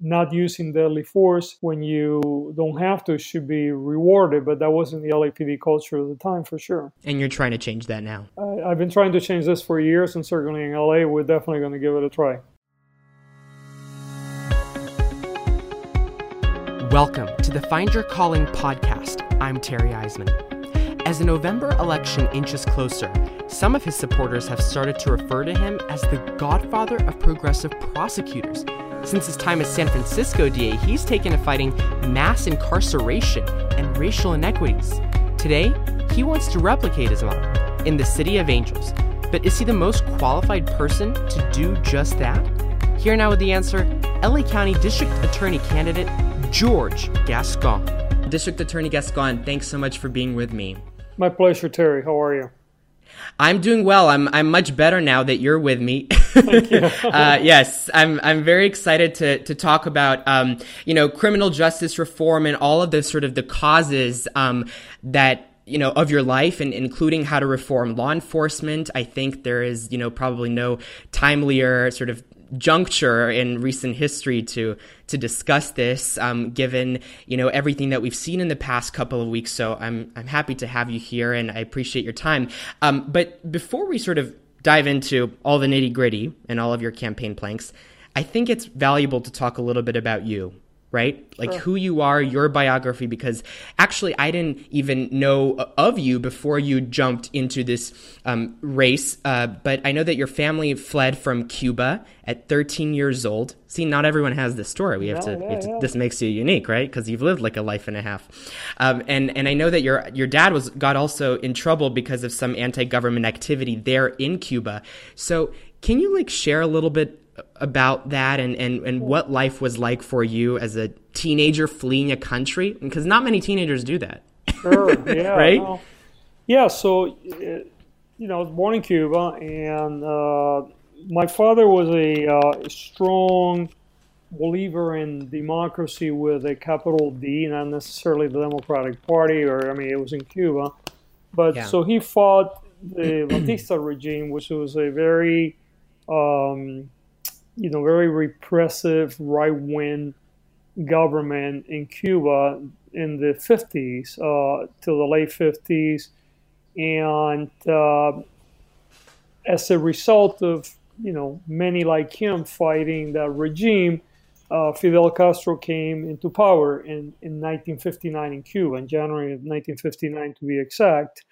not using deadly force when you don't have to should be rewarded. But that wasn't the LAPD culture at the time, for sure. And you're trying to change that now. I, I've been trying to change this for years, and certainly in LA, we're definitely going to give it a try. Welcome to the Find Your Calling podcast. I'm Terry Eisman. As the November election inches closer, some of his supporters have started to refer to him as the godfather of progressive prosecutors. Since his time as San Francisco DA, he's taken to fighting mass incarceration and racial inequities. Today, he wants to replicate his model in the City of Angels. But is he the most qualified person to do just that? Here now with the answer LA County District Attorney candidate George Gascon. District Attorney Gascon, thanks so much for being with me. My pleasure, Terry. How are you? I'm doing well. I'm I'm much better now that you're with me. Uh, yes, I'm I'm very excited to to talk about um, you know criminal justice reform and all of the sort of the causes um, that you know of your life and including how to reform law enforcement i think there is you know probably no timelier sort of juncture in recent history to to discuss this, um, given you know everything that we've seen in the past couple of weeks. So I'm I'm happy to have you here, and I appreciate your time. Um, but before we sort of dive into all the nitty gritty and all of your campaign planks, I think it's valuable to talk a little bit about you right? Like sure. who you are, your biography, because actually I didn't even know of you before you jumped into this um, race. Uh, but I know that your family fled from Cuba at 13 years old. See, not everyone has this story. We have, yeah, to, yeah, have to yeah. This makes you unique, right? Because you've lived like a life and a half. Um, and and I know that your your dad was got also in trouble because of some anti-government activity there in Cuba. So can you like share a little bit about that and, and, and what life was like for you as a teenager fleeing a country? Because not many teenagers do that. Sure, yeah. right? No. Yeah, so, uh, you know, I was born in Cuba, and uh, my father was a uh, strong believer in democracy with a capital D, not necessarily the Democratic Party, or, I mean, it was in Cuba. But yeah. so he fought the Batista regime, which was a very um, you know, very repressive right wing government in Cuba in the 50s uh, to the late 50s. And uh, as a result of, you know, many like him fighting that regime, uh, Fidel Castro came into power in, in 1959 in Cuba, in January of 1959 to be exact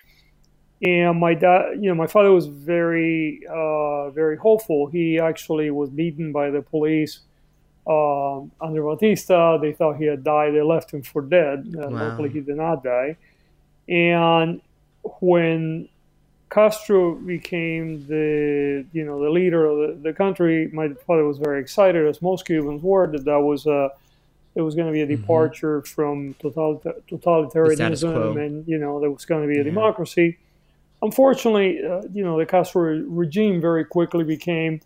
and my dad you know my father was very uh, very hopeful he actually was beaten by the police um, under batista they thought he had died they left him for dead uh, wow. luckily he did not die and when castro became the you know the leader of the, the country my father was very excited as most cubans were that that was a it was going to be a mm-hmm. departure mm-hmm. from totalitarianism and you know there was going to be a yeah. democracy Unfortunately, uh, you know, the Castro regime very quickly became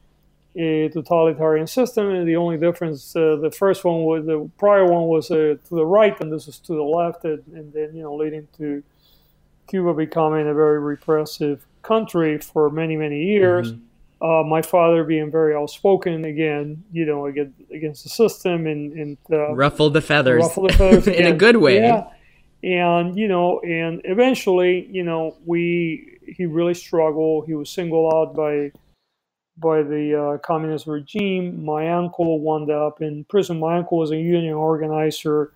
a totalitarian system, and the only difference, uh, the first one was the prior one was uh, to the right, and this was to the left, and, and, then you know, leading to Cuba becoming a very repressive country for many many years. Mm-hmm. Uh, my father being very outspoken again, you know, against, against the system and, and uh, ruffled the feathers, ruffled the feathers in a good way. Yeah and you know and eventually you know we he really struggled. He was singled out by by the uh, communist regime. My uncle wound up in prison. My uncle was a union organizer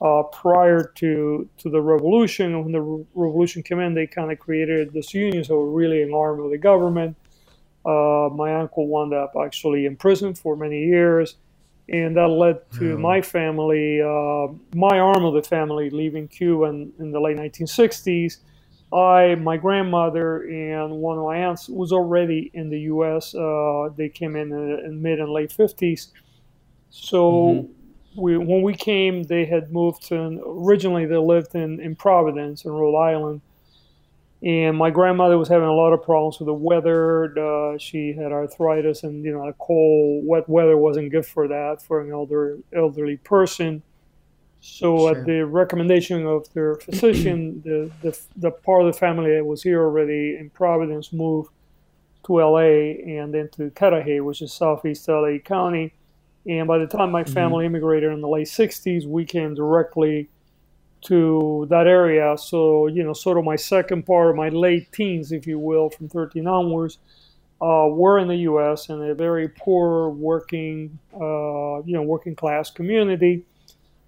uh, prior to to the revolution. When the re- revolution came in they kind of created this union. So really an arm of the government. Uh, my uncle wound up actually in prison for many years and that led to mm. my family, uh, my arm of the family, leaving Cuba in, in, the late 1960s. I, my grandmother, and one of my aunts was already in the U.S. Uh, they came in uh, in mid and late 50s. So mm-hmm. we, when we came, they had moved to. Originally, they lived in, in Providence, in Rhode Island and my grandmother was having a lot of problems with the weather. Uh, she had arthritis, and you know, the cold, wet weather wasn't good for that for an elder elderly person. So, sure. at the recommendation of their physician, the, the the part of the family that was here already in Providence moved to LA and then to Cudahy, which is southeast LA County. And by the time my mm-hmm. family mm-hmm. immigrated in the late 60s, we came directly to that area. So, you know, sort of my second part of my late teens, if you will, from 13 onwards, uh, were in the U.S. in a very poor working, uh, you know, working class community.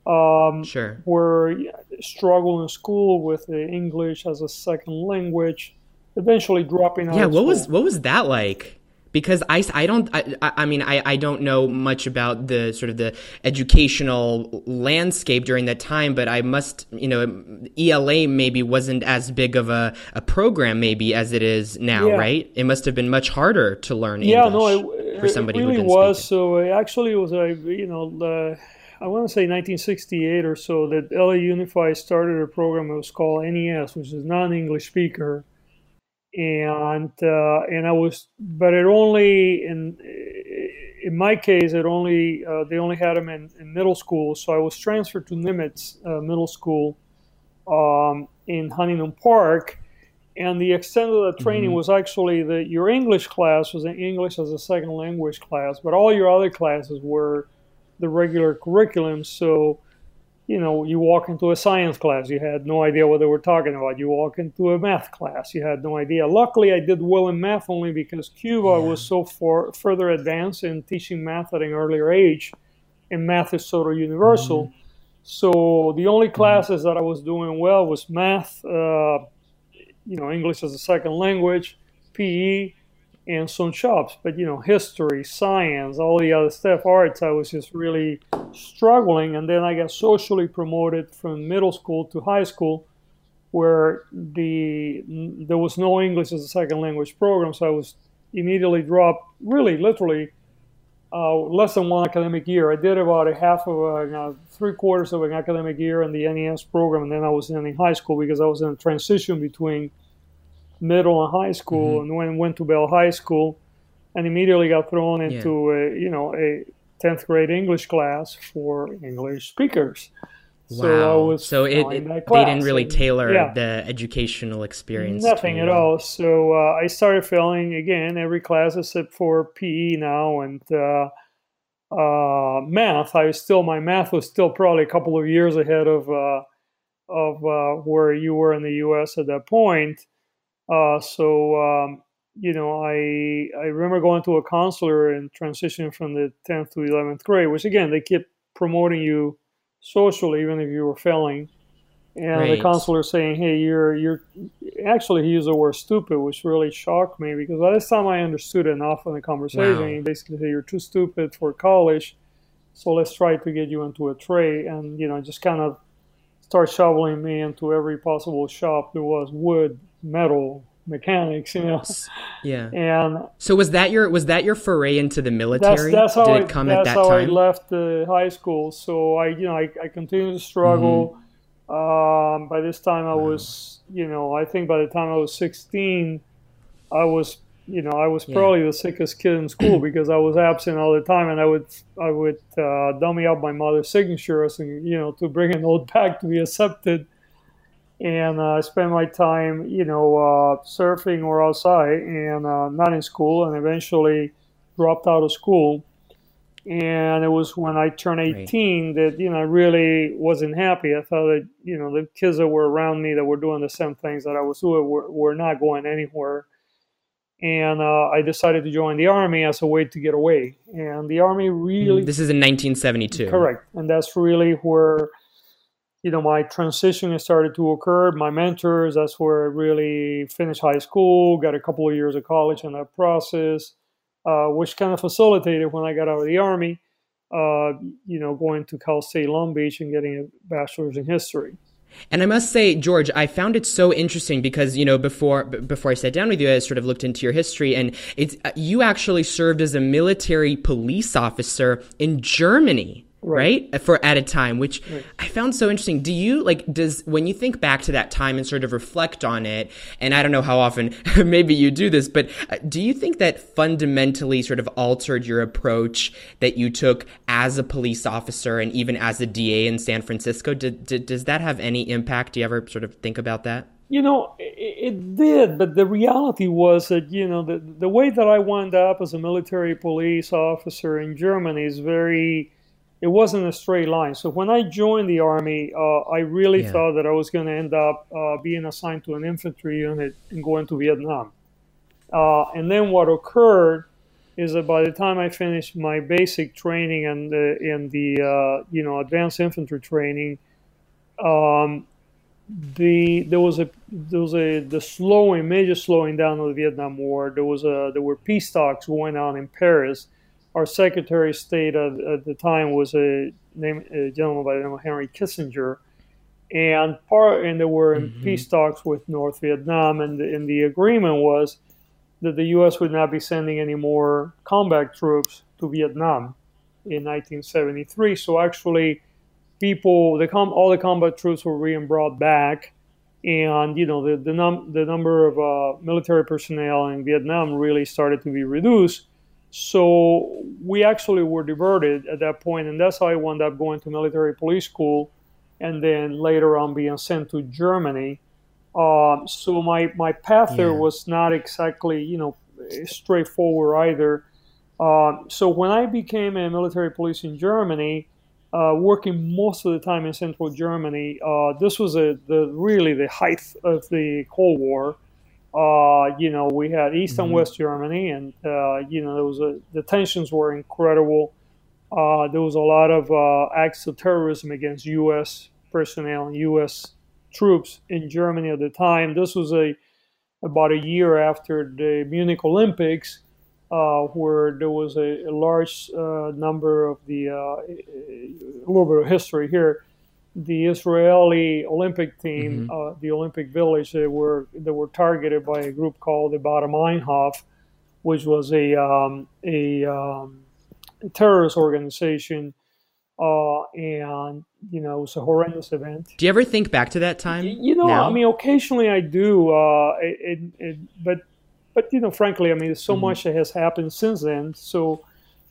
Um, sure. Were struggling in school with the English as a second language, eventually dropping out. Yeah, what school. was what was that like? Because I, I don't I, I mean I, I don't know much about the sort of the educational landscape during that time but I must you know ELA maybe wasn't as big of a, a program maybe as it is now yeah. right it must have been much harder to learn yeah English no it, for somebody it really was so actually it was a you know the, I want to say 1968 or so that LA Unified started a program that was called NES which is non-English speaker and uh, and I was, but it only in in my case it only uh, they only had them in, in, middle school, so I was transferred to Nimitz uh, Middle School um, in Huntington Park, and the extent of the training mm-hmm. was actually that your English class was an English as a second language class, but all your other classes were the regular curriculum, so you know, you walk into a science class, you had no idea what they were talking about. You walk into a math class, you had no idea. Luckily, I did well in math only because Cuba yeah. was so far further advanced in teaching math at an earlier age, and math is sort of universal. Mm-hmm. So the only classes that I was doing well was math, uh, you know, English as a second language, PE, and some shops. But you know, history, science, all the other stuff, arts, I was just really struggling. And then I got socially promoted from middle school to high school, where the there was no English as a second language program. So I was immediately dropped, really, literally. Uh, less than one academic year. I did about a half of a, you know, three quarters of an academic year in the NES program, and then I was in high school because I was in a transition between middle and high school, mm-hmm. and when went to Bell High School, and immediately got thrown into yeah. a you know a tenth grade English class for English speakers. Wow. So, was, so it, it they didn't really tailor yeah. the educational experience. Nothing at all. So uh, I started failing again every class except for PE now and uh, uh, math. I was still my math was still probably a couple of years ahead of uh, of uh, where you were in the U.S. at that point. Uh, so um, you know, I I remember going to a counselor and transitioning from the 10th to 11th grade, which again they keep promoting you socially even if you were failing. And right. the counselor saying, "Hey, you're you're." Actually, he used the word "stupid," which really shocked me because by this time I understood enough in the conversation. Wow. He basically said, "You're too stupid for college, so let's try to get you into a trade." And you know, just kind of start shoveling me into every possible shop there was wood, metal, mechanics, you know. Yeah. And so was that your was that your foray into the military? That's, that's how Did it come I, at that how time? I left the high school. So I, you know, I, I continued to struggle. Mm-hmm. Um, by this time, I was, you know, I think by the time I was 16, I was, you know, I was probably yeah. the sickest kid in school because I was absent all the time, and I would, I would uh, dummy up my mother's signature, as you know, to bring a note back to be accepted and uh, I spent my time, you know, uh, surfing or outside and uh, not in school, and eventually dropped out of school. And it was when I turned 18 right. that, you know, I really wasn't happy. I thought that, you know, the kids that were around me that were doing the same things that I was doing were, were not going anywhere. And uh, I decided to join the Army as a way to get away. And the Army really. This is in 1972. Correct. And that's really where you know, my transition started to occur. My mentors, that's where I really finished high school, got a couple of years of college in that process, uh, which kind of facilitated when I got out of the Army, uh, you know, going to Cal State Long Beach and getting a bachelor's in history. And I must say, George, I found it so interesting because you know before before I sat down with you, I sort of looked into your history, and it's you actually served as a military police officer in Germany right. right. for at a time which right. i found so interesting do you like does when you think back to that time and sort of reflect on it and i don't know how often maybe you do this but uh, do you think that fundamentally sort of altered your approach that you took as a police officer and even as a da in san francisco did, did, does that have any impact do you ever sort of think about that you know, it, it, did, but the reality was that you know the the way that I wound up as a military police officer in Germany is very. It wasn't a straight line. So when I joined the army, uh, I really yeah. thought that I was going to end up uh, being assigned to an infantry unit and going to Vietnam. Uh, and then what occurred is that by the time I finished my basic training and the, in the uh, you know advanced infantry training, um, the there was a there was a the slowing major slowing down of the Vietnam War. There was a there were peace talks going on in Paris. Our Secretary of State at, at the time was a, name, a gentleman by the name of Henry Kissinger, and part and there were mm-hmm. peace talks with North Vietnam, and the, and the agreement was that the U.S. would not be sending any more combat troops to Vietnam in 1973. So actually people, the com- all the combat troops were being brought back, and you know the the, num- the number of uh, military personnel in Vietnam really started to be reduced. So we actually were diverted at that point, and that's how I wound up going to military police school, and then later on being sent to Germany. Uh, so my my path yeah. there was not exactly you know straightforward either. Uh, so when I became a military police in Germany, uh, working most of the time in central Germany. Uh, this was a, the really the height of the Cold War. Uh, you know, we had East mm-hmm. and West Germany, and uh, you know, there was a, the tensions were incredible. Uh, there was a lot of uh, acts of terrorism against U.S. personnel and U.S. troops in Germany at the time. This was a about a year after the Munich Olympics uh, where there was a, a large uh, number of the, uh, a little bit of history here. The Israeli Olympic team, mm-hmm. Uh, the Olympic Village, they were they were targeted by a group called the Baader Meinhof, which was a um, a, um, a, terrorist organization, uh, and you know it was a horrendous event. Do you ever think back to that time? You know, now? I mean, occasionally I do, uh, it, it, but but you know, frankly, I mean, so mm-hmm. much has happened since then. So,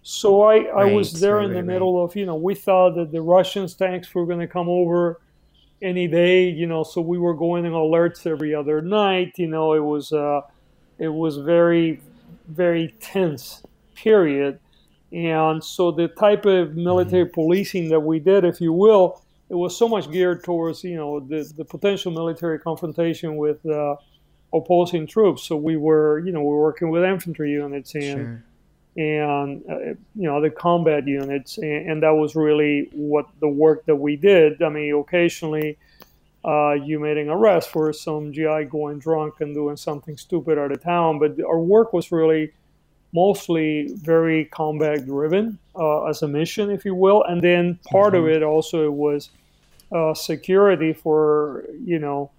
so I, I right, was there right, in the right, middle of, you know, we thought that the Russians tanks were going to come over any day, you know, so we were going in alerts every other night. You know, it was, uh, it was very, very tense period. And so the type of military mm-hmm. policing that we did, if you will, it was so much geared towards, you know, the, the potential military confrontation with, uh, opposing troops. So we were, you know, we were working with infantry units and sure. And uh, you know the combat units, and, and, that was really what the work that we did. I mean, occasionally. Uh, you made an arrest for some GI going drunk and doing something stupid out of town, but our work was really mostly very combat driven uh, as a mission, if you will. And then part mm-hmm. of it also was uh, security for you know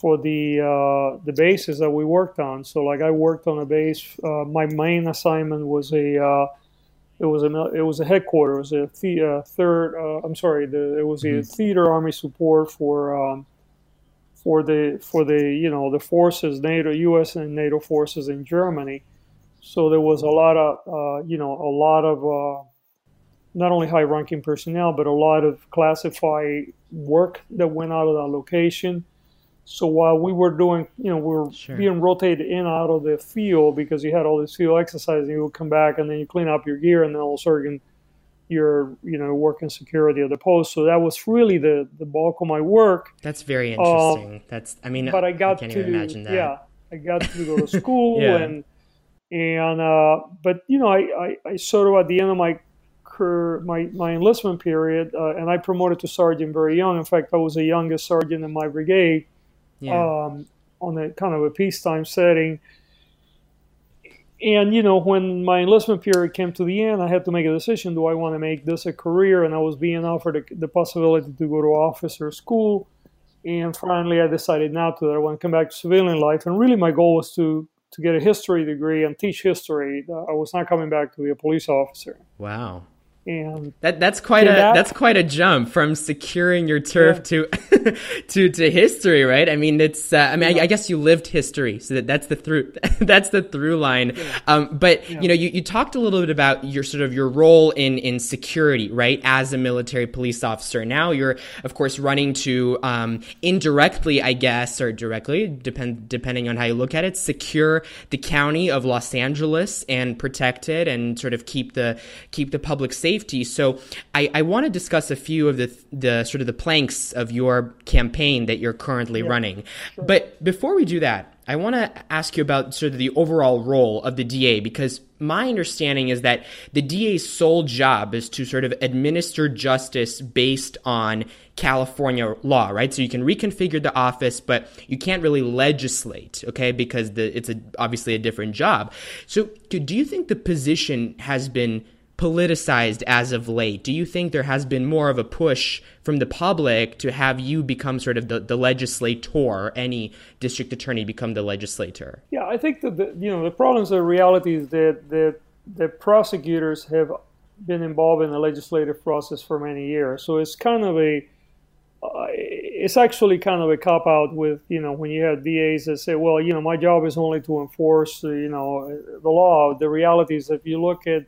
for the uh, the bases that we worked on. So like I worked on a base. Uh, my main assignment was a uh, it was a it was a headquarters, a the, uh, third. Uh, I'm sorry, the, it was mm-hmm. a theater army support for um, for the for the you know the forces, NATO, U.S. and NATO forces in Germany. So there was a lot of uh, you know a lot of not only high-ranking personnel, but a lot of classified work that went out of that location so while we were doing, you know, we were sure. being rotated in out of the field because you had all this field exercise, and you would come back and then you clean up your gear, and then all of a sudden you're, you know, working security of the post. So that was really the the bulk of my work. That's very interesting. Um, That's, I mean, but I got I can't to, even imagine that. Yeah, I got to go to school yeah. and and uh, but you know, I, I, I sort of at the end of my career, my my enlistment period, uh, and I promoted to sergeant very young. In fact, I was the youngest sergeant in my brigade yeah. um, on a kind of a peacetime setting. And you know, when my enlistment period came to the end, I had to make a decision: Do I want to make this a career? And I was being offered the possibility to go to officer school. And finally, I decided not to. That I want to come back to civilian life. And really, my goal was to to get a history degree and teach history. I was not coming back to be a police officer. Wow. And that that's quite a that, that's quite a jump from securing your turf yeah. to to to history, right? I mean, it's uh, I mean, yeah. I, I, guess you lived history, so that that's the through that's the through line. Yeah. Um, but you know, you, you talked a little bit about your sort of your role in in security, right? As a military police officer, now you're of course running to um, indirectly, I guess, or directly, depend depending on how you look at it, secure the county of Los Angeles and protect it and sort of keep the keep the public safe safety. So I, I want to discuss a few of the the sort of the planks of your campaign that you're currently yeah, running. Sure. But before we do that, I want to ask you about sort of the overall role of the DA because my understanding is that the DA's sole job is to sort of administer justice based on California law, right? So you can reconfigure the office, but you can't really legislate, okay? Because the, it's a, obviously a different job. So do you think the position has been politicized as of late. Do you think there has been more of a push from the public to have you become sort of the, the legislator, any district attorney become the legislator? Yeah, I think that the, you know the problems of reality is that that the prosecutors have been involved in the legislative process for many years. So it's kind of a uh, it's actually kind of a cop out with you know when you have DAs that say, well, you know, my job is only to enforce you know the law. The reality is, if you look at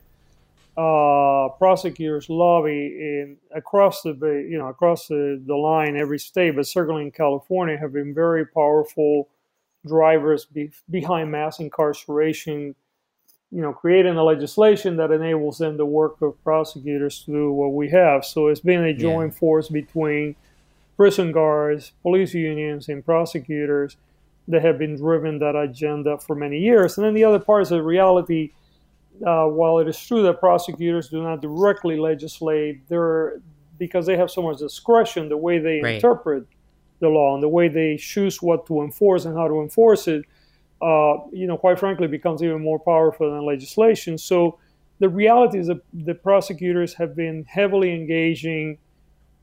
uh, prosecutors lobby in across the you know across the, the line every state, but certainly in California, have been very powerful drivers be, behind mass incarceration. You know, creating the legislation that enables them to work with prosecutors to do what we have. So it's been a joint yeah. force between prison guards, police unions, and prosecutors that have been driven that agenda for many years. And then the other part is the reality uh, while it is true that prosecutors do not directly legislate, they're because they have so much discretion the way they right. interpret the law and the way they choose what to enforce and how to enforce it. Uh, you know, quite frankly, becomes even more powerful than legislation. So the reality is that the prosecutors have been heavily engaging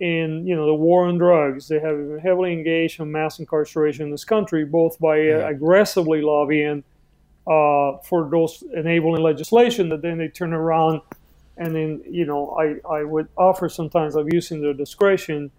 in you know the war on drugs. They have been heavily engaged in mass incarceration in this country, both by uh, aggressively lobbying uh, for those enabling legislation that then they turn around and then you know I, I would offer sometimes of using their discretion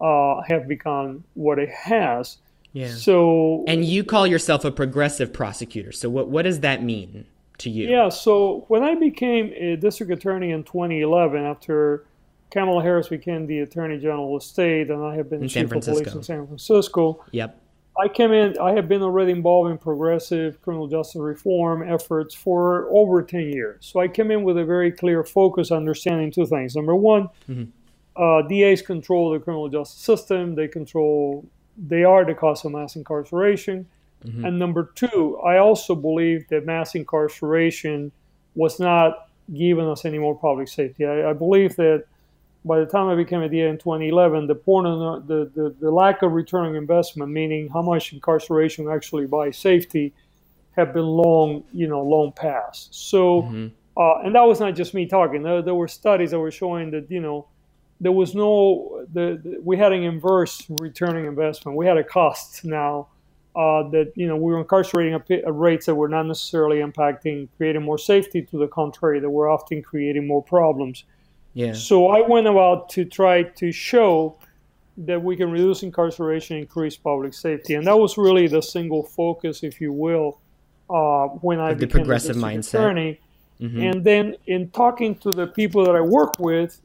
uh, have become what it has. Yeah. So and you call yourself a progressive prosecutor. So what what does that mean to you? Yeah. So when I became a district attorney in 2011, after Kamala Harris became the Attorney General of the state, and I have been in chief of police in San Francisco. Yep. I came in, I have been already involved in progressive criminal justice reform efforts for over 10 years. So I came in with a very clear focus, understanding two things. Number one, mm-hmm. uh, DAs control the criminal justice system, they control, they are the cause of mass incarceration. Mm-hmm. And number two, I also believe that mass incarceration was not giving us any more public safety. I, I believe that by the time I became a DA in 2011, the point of the, the, the lack of return on investment, meaning how much incarceration actually buys safety, have been long, you know, long past. So, mm-hmm. uh, and that was not just me talking. There, there, were studies that were showing that, you know, there was no, the, the we had an inverse returning investment. We had a cost now uh, that, you know, we were incarcerating at rates that were not necessarily impacting, creating more safety. To the contrary, that were often creating more problems. Yeah. So I went about to try to show that we can reduce incarceration, increase public safety, and that was really the single focus, if you will, uh, when I the became progressive mindset. attorney. Mm-hmm. And then in talking to the people that I work with,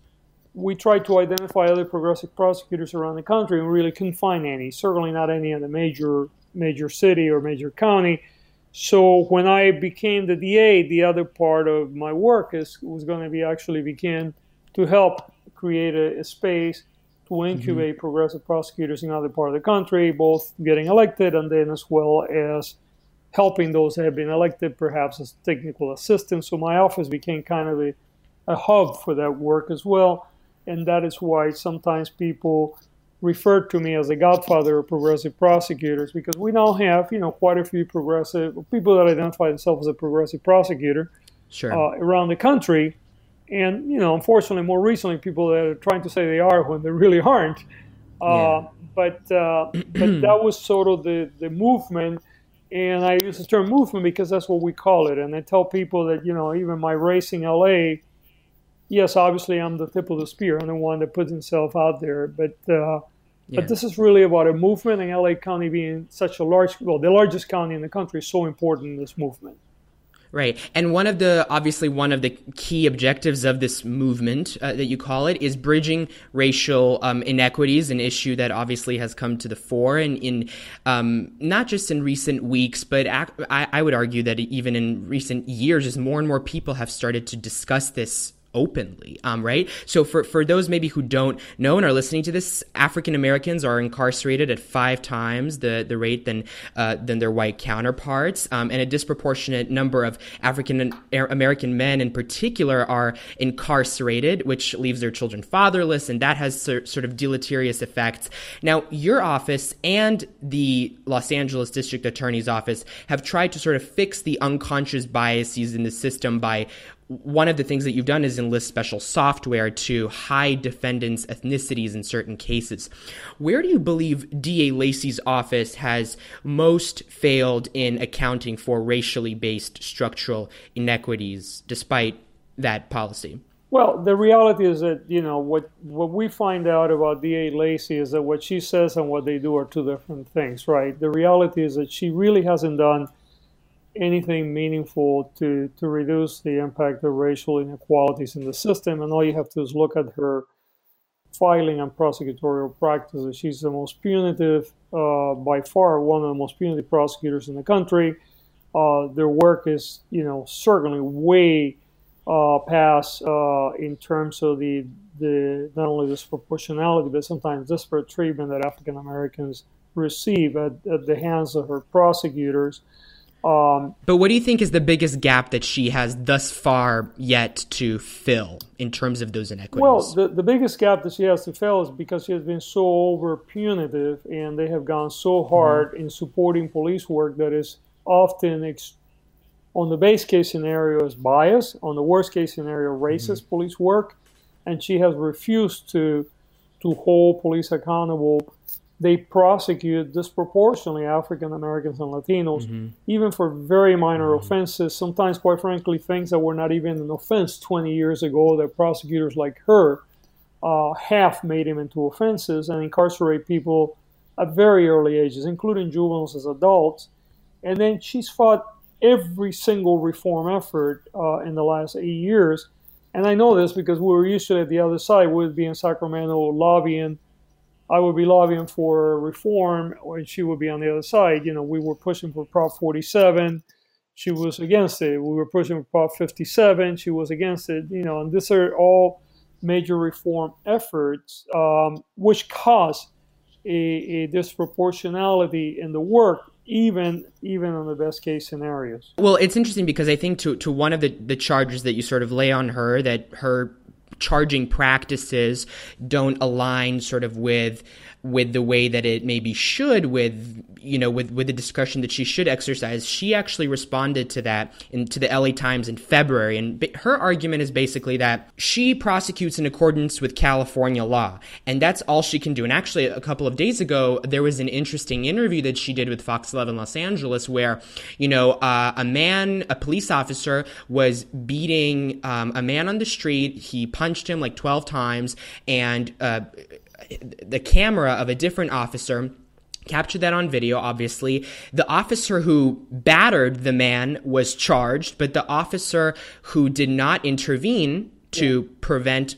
we tried to identify other progressive prosecutors around the country, and we really couldn't find any. Certainly not any in a major major city or major county. So when I became the DA, the other part of my work is was going to be actually begin to help create a, a space to mm-hmm. incubate mm-hmm. progressive prosecutors in other part of the country, both getting elected and then as well as helping those that have been elected, perhaps as technical assistants. So my office became kind of a, a hub for that work as well. And that is why sometimes people refer to me as the godfather of progressive prosecutors because we now have, you know, quite a few progressive people that identify themselves as a progressive prosecutor sure. uh, around the country and you know, unfortunately, more recently, people that are trying to say they are when they really aren't. Uh, yeah. But uh, but that was sort of the the movement, and I use the term movement because that's what we call it. And I tell people that you know, even my racing LA, yes, obviously I'm the tip of the spear. I'm the one that puts himself out there, but. Uh, yeah. But this is really about a movement, and LA County being such a large, well, the largest county in the country is so important in this movement. Right. And one of the, obviously, one of the key objectives of this movement uh, that you call it is bridging racial um, inequities, an issue that obviously has come to the fore in, in um, not just in recent weeks, but ac- I, I would argue that even in recent years, as more and more people have started to discuss this openly, um, right? So for, for those maybe who don't know and are listening to this, African Americans are incarcerated at five times the, the rate than, uh, than their white counterparts. Um, and a disproportionate number of African American men in particular are incarcerated, which leaves their children fatherless. And that has sort of deleterious effects. Now, your office and the Los Angeles District Attorney's Office have tried to sort of fix the unconscious biases in the system by one of the things that you've done is enlist special software to hide defendants' ethnicities in certain cases. Where do you believe DA Lacey's office has most failed in accounting for racially based structural inequities despite that policy? Well, the reality is that, you know, what, what we find out about DA Lacey is that what she says and what they do are two different things, right? The reality is that she really hasn't done anything meaningful to, to reduce the impact of racial inequalities in the system. And all you have to do is look at her filing and prosecutorial practices. She's the most punitive, uh, by far, one of the most punitive prosecutors in the country. Uh, their work is, you know, certainly way uh, past uh, in terms of the the not only disproportionality but sometimes disparate treatment that African Americans receive at, at the hands of her prosecutors. Um, but what do you think is the biggest gap that she has thus far yet to fill in terms of those inequities? Well, the, the biggest gap that she has to fill is because she has been so over punitive and they have gone so hard mm-hmm. in supporting police work that is often, ex- on the base case scenario, is biased, on the worst case scenario, racist mm-hmm. police work. And she has refused to, to hold police accountable they prosecute disproportionately African Americans and Latinos, mm-hmm. even for very minor mm-hmm. offenses. Sometimes, quite frankly, things that were not even an offense 20 years ago that prosecutors like her uh, have made them into offenses and incarcerate people at very early ages, including juveniles as adults. And then she's fought every single reform effort uh, in the last eight years. And I know this because we were usually at the other side. We'd be in Sacramento lobbying I would be lobbying for reform, and she would be on the other side. You know, we were pushing for Prop 47. She was against it. We were pushing for Prop 57. She was against it. You know, and these are all major reform efforts, um, which cause a, a disproportionality in the work even even on the best case scenarios. Well, it's interesting because I think to to one of the the charges that you sort of lay on her that her charging practices don't align sort of with with the way that it maybe should with you know with with the discretion that she should exercise she actually responded to that in to the LA Times in February. And her argument is basically that she prosecutes in accordance with California law and that's all she can do. And actually a couple of days ago there was an interesting interview that she did with Fox 11 Los Angeles where you know uh, a man a police officer was beating um, a man on the street. He punched him like 12 times. And uh, the camera of a different officer captured that on video obviously the officer who battered the man was charged but the officer who did not intervene to yeah. prevent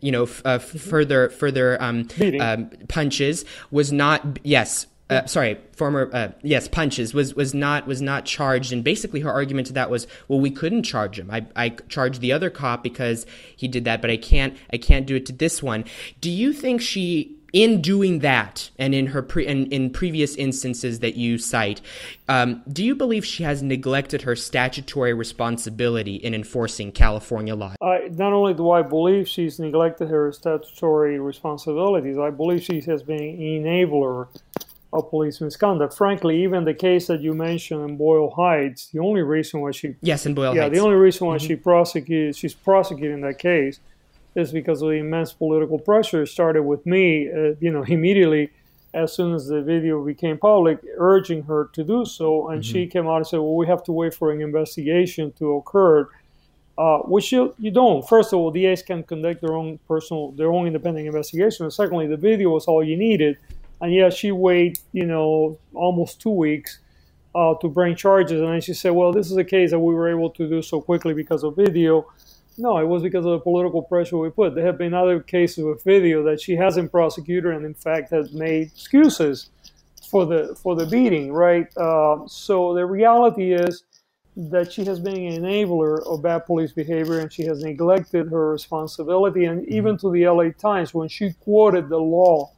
you know f- uh, further further um, um, punches was not yes uh, sorry, former uh, yes, punches was was not was not charged, and basically her argument to that was, well, we couldn't charge him. I I charged the other cop because he did that, but I can't I can't do it to this one. Do you think she in doing that and in her pre- in, in previous instances that you cite um, do you believe she has neglected her statutory responsibility in enforcing california law I, not only do i believe she's neglected her statutory responsibilities i believe she has been enabler of police misconduct. Frankly, even the case that you mentioned in Boyle Heights, the only reason why she yes in Boyle yeah Heights. the only reason why mm-hmm. she prosecuted she's prosecuting that case is because of the immense political pressure. It started with me, uh, you know, immediately as soon as the video became public, urging her to do so, and mm-hmm. she came out and said, "Well, we have to wait for an investigation to occur." uh, which you, you don't. First of all, DAs can conduct their own personal, their own independent investigation. And secondly, the video was all you needed. And yeah, she waited, you know, almost two weeks uh, to bring charges. And then she said, well, this is a case that we were able to do so quickly because of video. No, it was because of the political pressure we put. There have been other cases with video that she hasn't prosecuted and, in fact, has made excuses for the for the beating, right? Uh, so the reality is that she has been an enabler of bad police behavior and she has neglected her responsibility. And even to the LA Times, when she quoted the law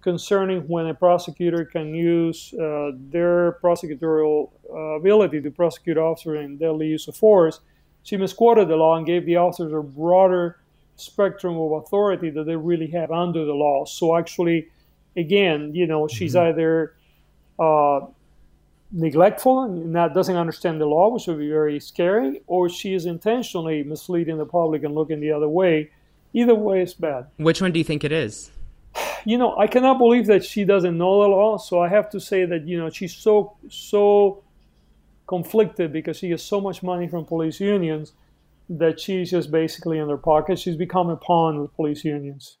concerning when a prosecutor can use uh, their prosecutorial uh, ability to prosecute officers in deadly use of force, she misquoted the law and gave the officers a broader spectrum of authority that they really have under the law. So actually, again, you know, she's mm-hmm. either uh, neglectful and not doesn't understand the law, which would be very scary, or she is intentionally misleading the public and looking the other way. Either way, it's bad. Which one do you think it is? You know, I cannot believe that she doesn't know the law. So I have to say that you know she's so so conflicted because she has so much money from police unions that she's just basically in their pocket. She's become a pawn with police unions.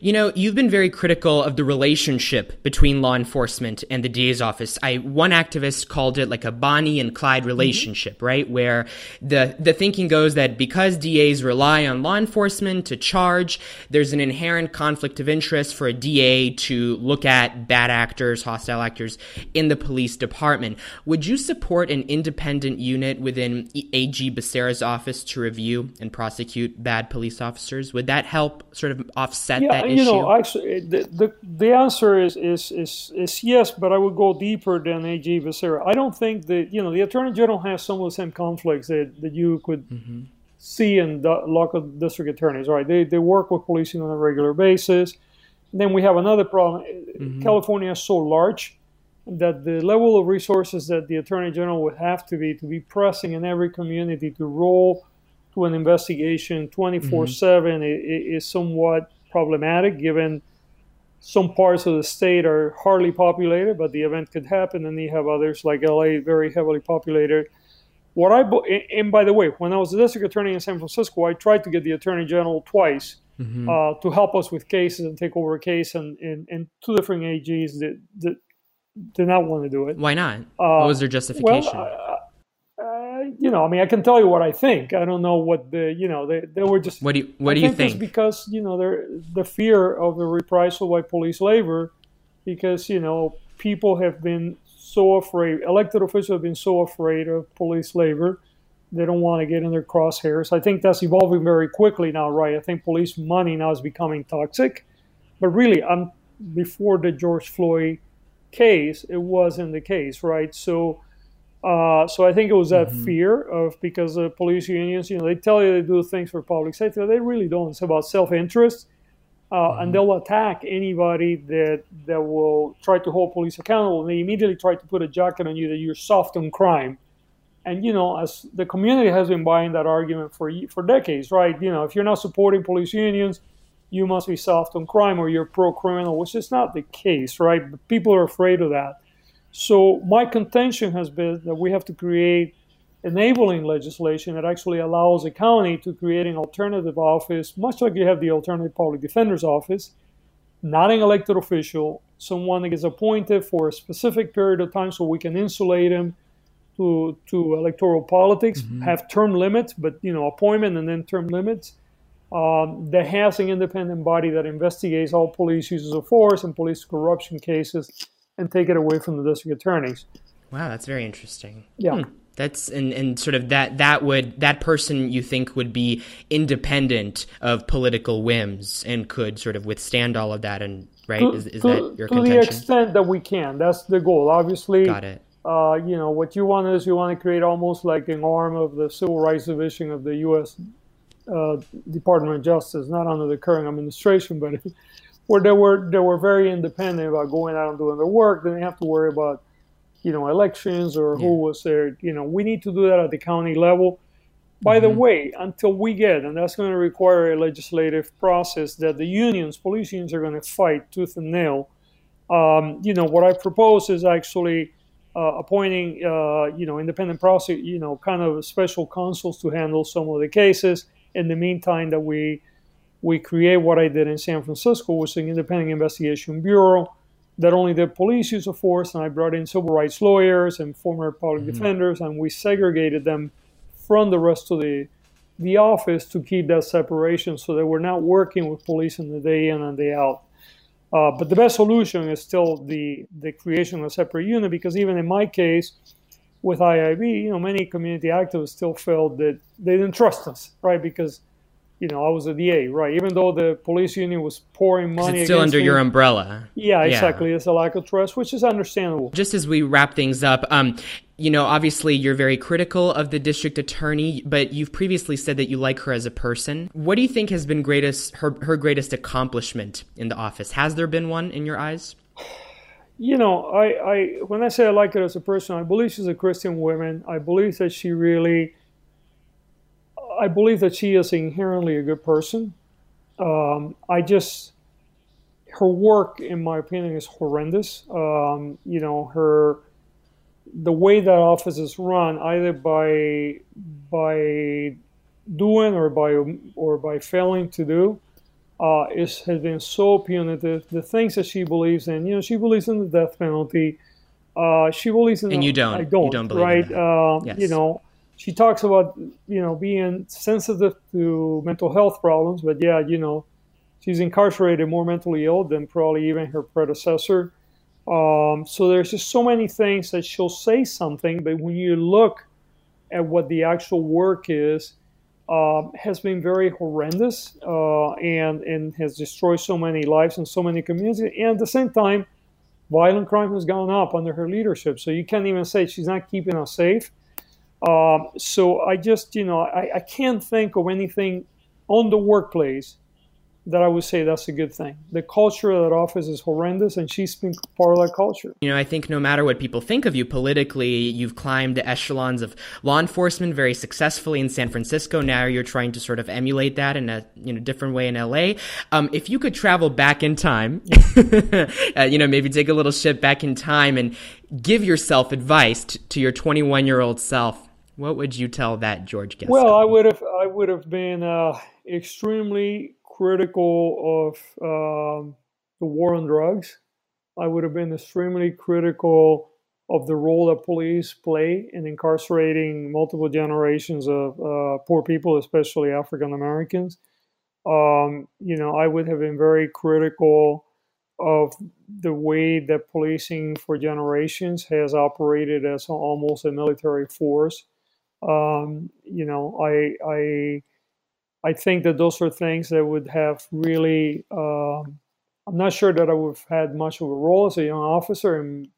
You know, you've been very critical of the relationship between law enforcement and the DA's office. I one activist called it like a Bonnie and Clyde mm-hmm. relationship, mm-hmm. right? Where the the thinking goes that because DAs rely on law enforcement to charge, there's an inherent conflict of interest for a DA to look at bad actors, hostile actors in the police department. Would you support an independent unit within AG Becerra's office to review and prosecute bad police officers? Would that help sort of offset that, yeah, that you know, actually, the, the, the answer is, is, is, is yes, but I would go deeper than AG Becerra. I don't think that, you know, the Attorney General has some of the same conflicts that, that you could mm-hmm. see in the local district attorneys, right? They, they work with policing on a regular basis. And then we have another problem. Mm-hmm. California is so large that the level of resources that the Attorney General would have to be to be pressing in every community to roll to an investigation 24 mm-hmm. 7 is somewhat problematic given some parts of the state are hardly populated, but the event could happen, and you have others like LA, very heavily populated. What I and by the way, when I was the district attorney in San Francisco, I tried to get the attorney general twice mm-hmm. uh, to help us with cases and take over a case, and, and, and two different AGs that, that did not want to do it. Why not? Uh, what was their justification? Well, you know, I mean, I can tell you what I think. I don't know what the, you know, they, they were just. What do you What I do you think? think? because you know, the fear of the reprisal by police labor, because you know, people have been so afraid. Elected officials have been so afraid of police labor. They don't want to get in their crosshairs. I think that's evolving very quickly now, right? I think police money now is becoming toxic. But really, I'm before the George Floyd case, it wasn't the case, right? So uh, so I think it was that mm-hmm. fear of because the police unions, you know, they tell you they do things for public safety, they really don't. It's about self-interest, uh, mm-hmm. and they'll attack anybody that that will try to hold police accountable. And they immediately try to put a jacket on you that you're soft on crime. And you know, as the community has been buying that argument for for decades, right? You know, if you're not supporting police unions, you must be soft on crime or you're pro-criminal, which is not the case, right? But people are afraid of that. So my contention has been that we have to create enabling legislation that actually allows a county to create an alternative office, much like you have the alternative public defender's office, not an elected official, someone that gets appointed for a specific period of time so we can insulate him to, to electoral politics, mm-hmm. have term limits, but you know, appointment and then term limits. Um, that has an independent body that investigates all police uses of force and police corruption cases and take it away from the district attorneys. Wow, that's very interesting. Yeah. Hmm. That's and, and sort of that that would that person you think would be independent of political whims and could sort of withstand all of that and right to, is, is to, that your to contention? the extent that we can that's the goal obviously got it uh, you know what you want is you want to create almost like an arm of the civil rights division of the U.S. Uh, Department of Justice not under the current administration but where they were they were very independent about going out and doing their work. They didn't have to worry about you know elections or yeah. who was there. You know, we need to do that at the county level. By mm-hmm. the way, until we get, and that's going to require a legislative process that the unions, police unions, are going to fight tooth and nail. Um, you know, what I propose is actually uh, appointing, uh, you know, independent prosecutors, you know, kind of special counsels to handle some of the cases. In the meantime, that we we create what I did in San Francisco, which is an independent investigation bureau that only did police use of force, and I brought in civil rights lawyers and former public mm-hmm. defenders, and we segregated them from the rest of the the office to keep that separation so that we're not working with police in the day in and day out. Uh, but the best solution is still the, the creation of a separate unit because even in my case with IIB, you know, many community activists still felt that they didn't trust us, right? Because, you know, I was a DA, right? Even though the police union was pouring money, it's still under me, your umbrella. Yeah, exactly. Yeah. It's a lack of trust, which is understandable. Just as we wrap things up, um, you know, obviously you're very critical of the district attorney, but you've previously said that you like her as a person. What do you think has been greatest her her greatest accomplishment in the office? Has there been one in your eyes? You know, I, I when I say I like her as a person, I believe she's a Christian woman. I believe that she really I believe that she is inherently a good person. Um, I just her work, in my opinion, is horrendous. Um, you know, her the way that office is run, either by by doing or by or by failing to do, uh, is has been so punitive. The things that she believes in, you know, she believes in the death penalty. Uh, she believes in. And you don't. I don't. You don't believe right? Uh, yes. You know, she talks about you know being sensitive to mental health problems, but yeah, you know, she's incarcerated more mentally ill than probably even her predecessor. Um, so there's just so many things that she'll say something, but when you look at what the actual work is, um, has been very horrendous uh, and and has destroyed so many lives and so many communities. And at the same time, violent crime has gone up under her leadership. So you can't even say she's not keeping us safe. Um, so I just, you know, I, I can't think of anything on the workplace that I would say that's a good thing. The culture of that office is horrendous, and she's been part of that culture. You know, I think no matter what people think of you politically, you've climbed the echelons of law enforcement very successfully in San Francisco. Now you're trying to sort of emulate that in a you know different way in LA. Um, if you could travel back in time, uh, you know, maybe take a little ship back in time and give yourself advice t- to your 21 year old self, what would you tell that George Gascon? Well, I would have I would have been uh, extremely critical of um, the war on drugs. I would have been extremely critical of the role that police play in incarcerating multiple generations of uh, poor people, especially African Americans. Um, you know, I would have been very critical of the way that policing for generations has operated as almost a military force. Um, you know, I, I I think that those are things that would have really. Um, I'm not sure that I would have had much of a role as a young officer and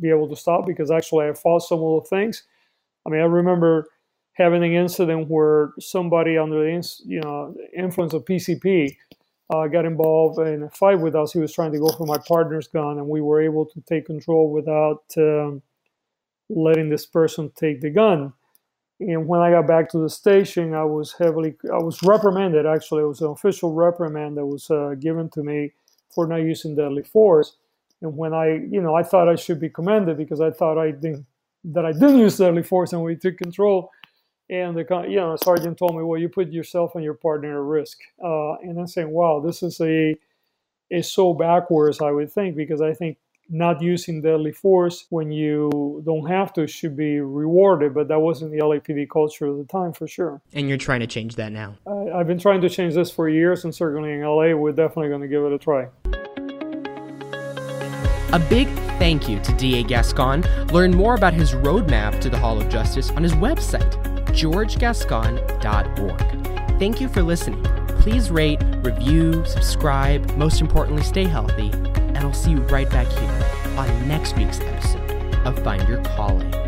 be able to stop because actually I fought some of the things. I mean, I remember having an incident where somebody under the you know influence of PCP uh, got involved in a fight with us. He was trying to go for my partner's gun, and we were able to take control without um, letting this person take the gun. And when I got back to the station, I was heavily, I was reprimanded. Actually, it was an official reprimand that was uh, given to me for not using deadly force. And when I, you know, I thought I should be commended because I thought I didn't, that I didn't use deadly force and we took control. And the, you know, the sergeant told me, well, you put yourself and your partner at risk. Uh, and I'm saying, wow, this is a, is so backwards, I would think, because I think not using deadly force when you don't have to should be rewarded, but that wasn't the LAPD culture at the time for sure. And you're trying to change that now? I, have been trying to change this for years, and certainly in LA, we're definitely going to give it a try. A big thank you to DA Gascon. Learn more about his roadmap to the Hall of Justice on his website, georgegascon.org. Thank you for listening. Please rate, review, subscribe, most importantly, stay healthy and I'll see you right back here on next week's episode of Find Your Calling.